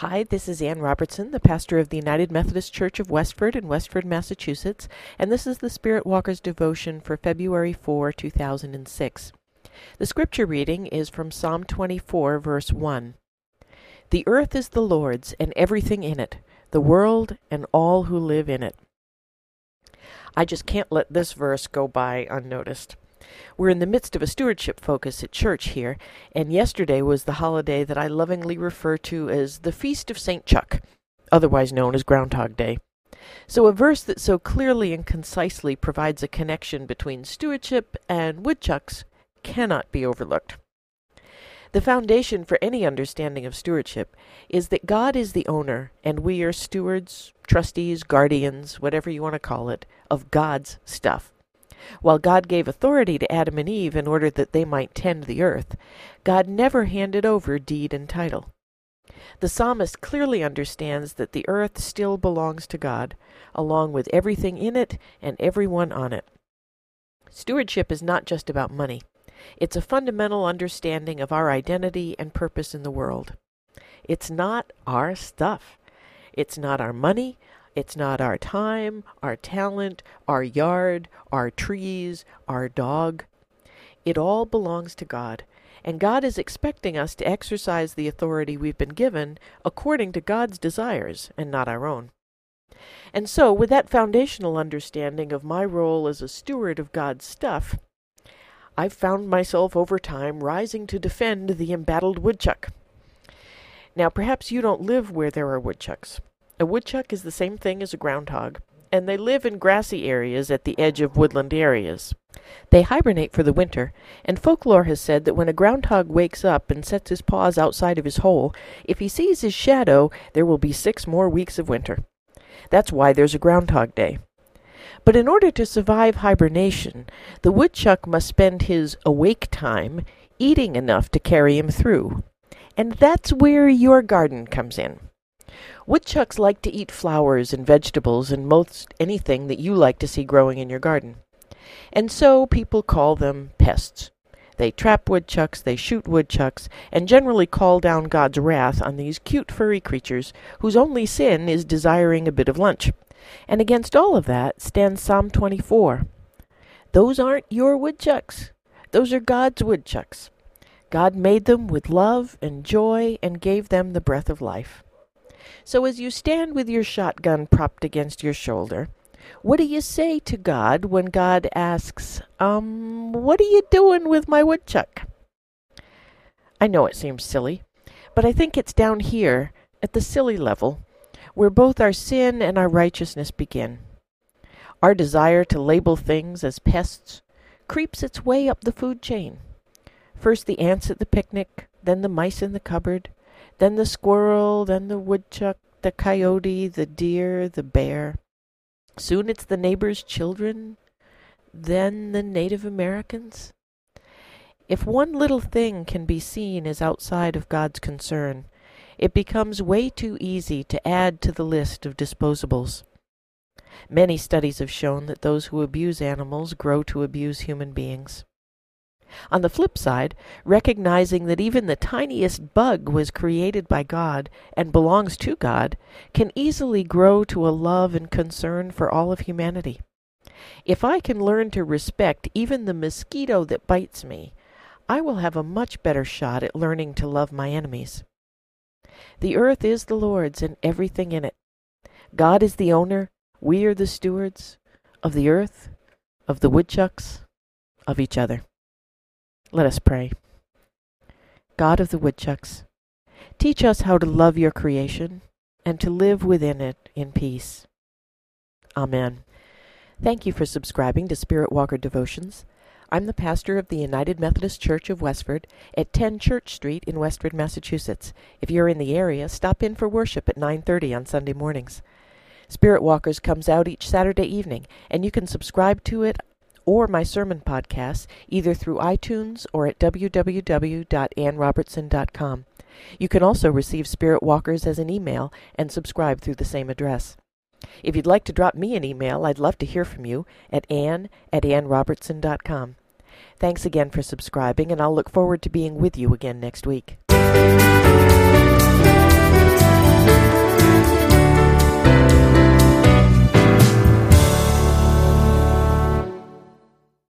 Hi, this is Ann Robertson, the pastor of the United Methodist Church of Westford in Westford, Massachusetts, and this is the Spirit Walker's devotion for February 4, 2006. The scripture reading is from Psalm 24, verse 1. The earth is the Lord's and everything in it, the world and all who live in it. I just can't let this verse go by unnoticed. We're in the midst of a stewardship focus at church here, and yesterday was the holiday that I lovingly refer to as the Feast of St. Chuck, otherwise known as Groundhog Day. So, a verse that so clearly and concisely provides a connection between stewardship and woodchucks cannot be overlooked. The foundation for any understanding of stewardship is that God is the owner, and we are stewards, trustees, guardians, whatever you want to call it, of God's stuff. While God gave authority to Adam and Eve in order that they might tend the earth, God never handed over deed and title. The psalmist clearly understands that the earth still belongs to God, along with everything in it and everyone on it. Stewardship is not just about money. It's a fundamental understanding of our identity and purpose in the world. It's not our stuff. It's not our money, it's not our time, our talent, our yard, our trees, our dog. It all belongs to God, and God is expecting us to exercise the authority we've been given according to God's desires and not our own. And so, with that foundational understanding of my role as a steward of God's stuff, I've found myself over time rising to defend the embattled woodchuck. Now, perhaps you don't live where there are woodchucks. A woodchuck is the same thing as a groundhog, and they live in grassy areas at the edge of woodland areas. They hibernate for the winter, and folklore has said that when a groundhog wakes up and sets his paws outside of his hole, if he sees his shadow, there will be six more weeks of winter. That's why there's a Groundhog Day. But in order to survive hibernation, the woodchuck must spend his awake time eating enough to carry him through. And that's where your garden comes in. Woodchucks like to eat flowers and vegetables and most anything that you like to see growing in your garden. And so people call them pests. They trap woodchucks, they shoot woodchucks, and generally call down God's wrath on these cute furry creatures whose only sin is desiring a bit of lunch. And against all of that stands Psalm 24. Those aren't your woodchucks. Those are God's woodchucks. God made them with love and joy and gave them the breath of life. So as you stand with your shotgun propped against your shoulder, what do you say to God when God asks, Um, what are you doing with my woodchuck? I know it seems silly, but I think it's down here, at the silly level, where both our sin and our righteousness begin. Our desire to label things as pests creeps its way up the food chain. First the ants at the picnic, then the mice in the cupboard, then the squirrel, then the woodchuck, the coyote, the deer, the bear. Soon it's the neighbor's children, then the Native Americans. If one little thing can be seen as outside of God's concern, it becomes way too easy to add to the list of disposables. Many studies have shown that those who abuse animals grow to abuse human beings. On the flip side, recognizing that even the tiniest bug was created by God and belongs to God can easily grow to a love and concern for all of humanity. If I can learn to respect even the mosquito that bites me, I will have a much better shot at learning to love my enemies. The earth is the Lord's and everything in it. God is the owner, we are the stewards of the earth, of the woodchucks, of each other. Let us pray. God of the woodchucks, teach us how to love your creation and to live within it in peace. Amen. Thank you for subscribing to Spirit Walker Devotions. I'm the pastor of the United Methodist Church of Westford at 10 Church Street in Westford, Massachusetts. If you're in the area, stop in for worship at 9:30 on Sunday mornings. Spirit Walkers comes out each Saturday evening, and you can subscribe to it or my sermon podcasts either through iTunes or at www.annrobertson.com. You can also receive Spirit Walkers as an email and subscribe through the same address. If you'd like to drop me an email, I'd love to hear from you at ann at annrobertson.com. Thanks again for subscribing, and I'll look forward to being with you again next week.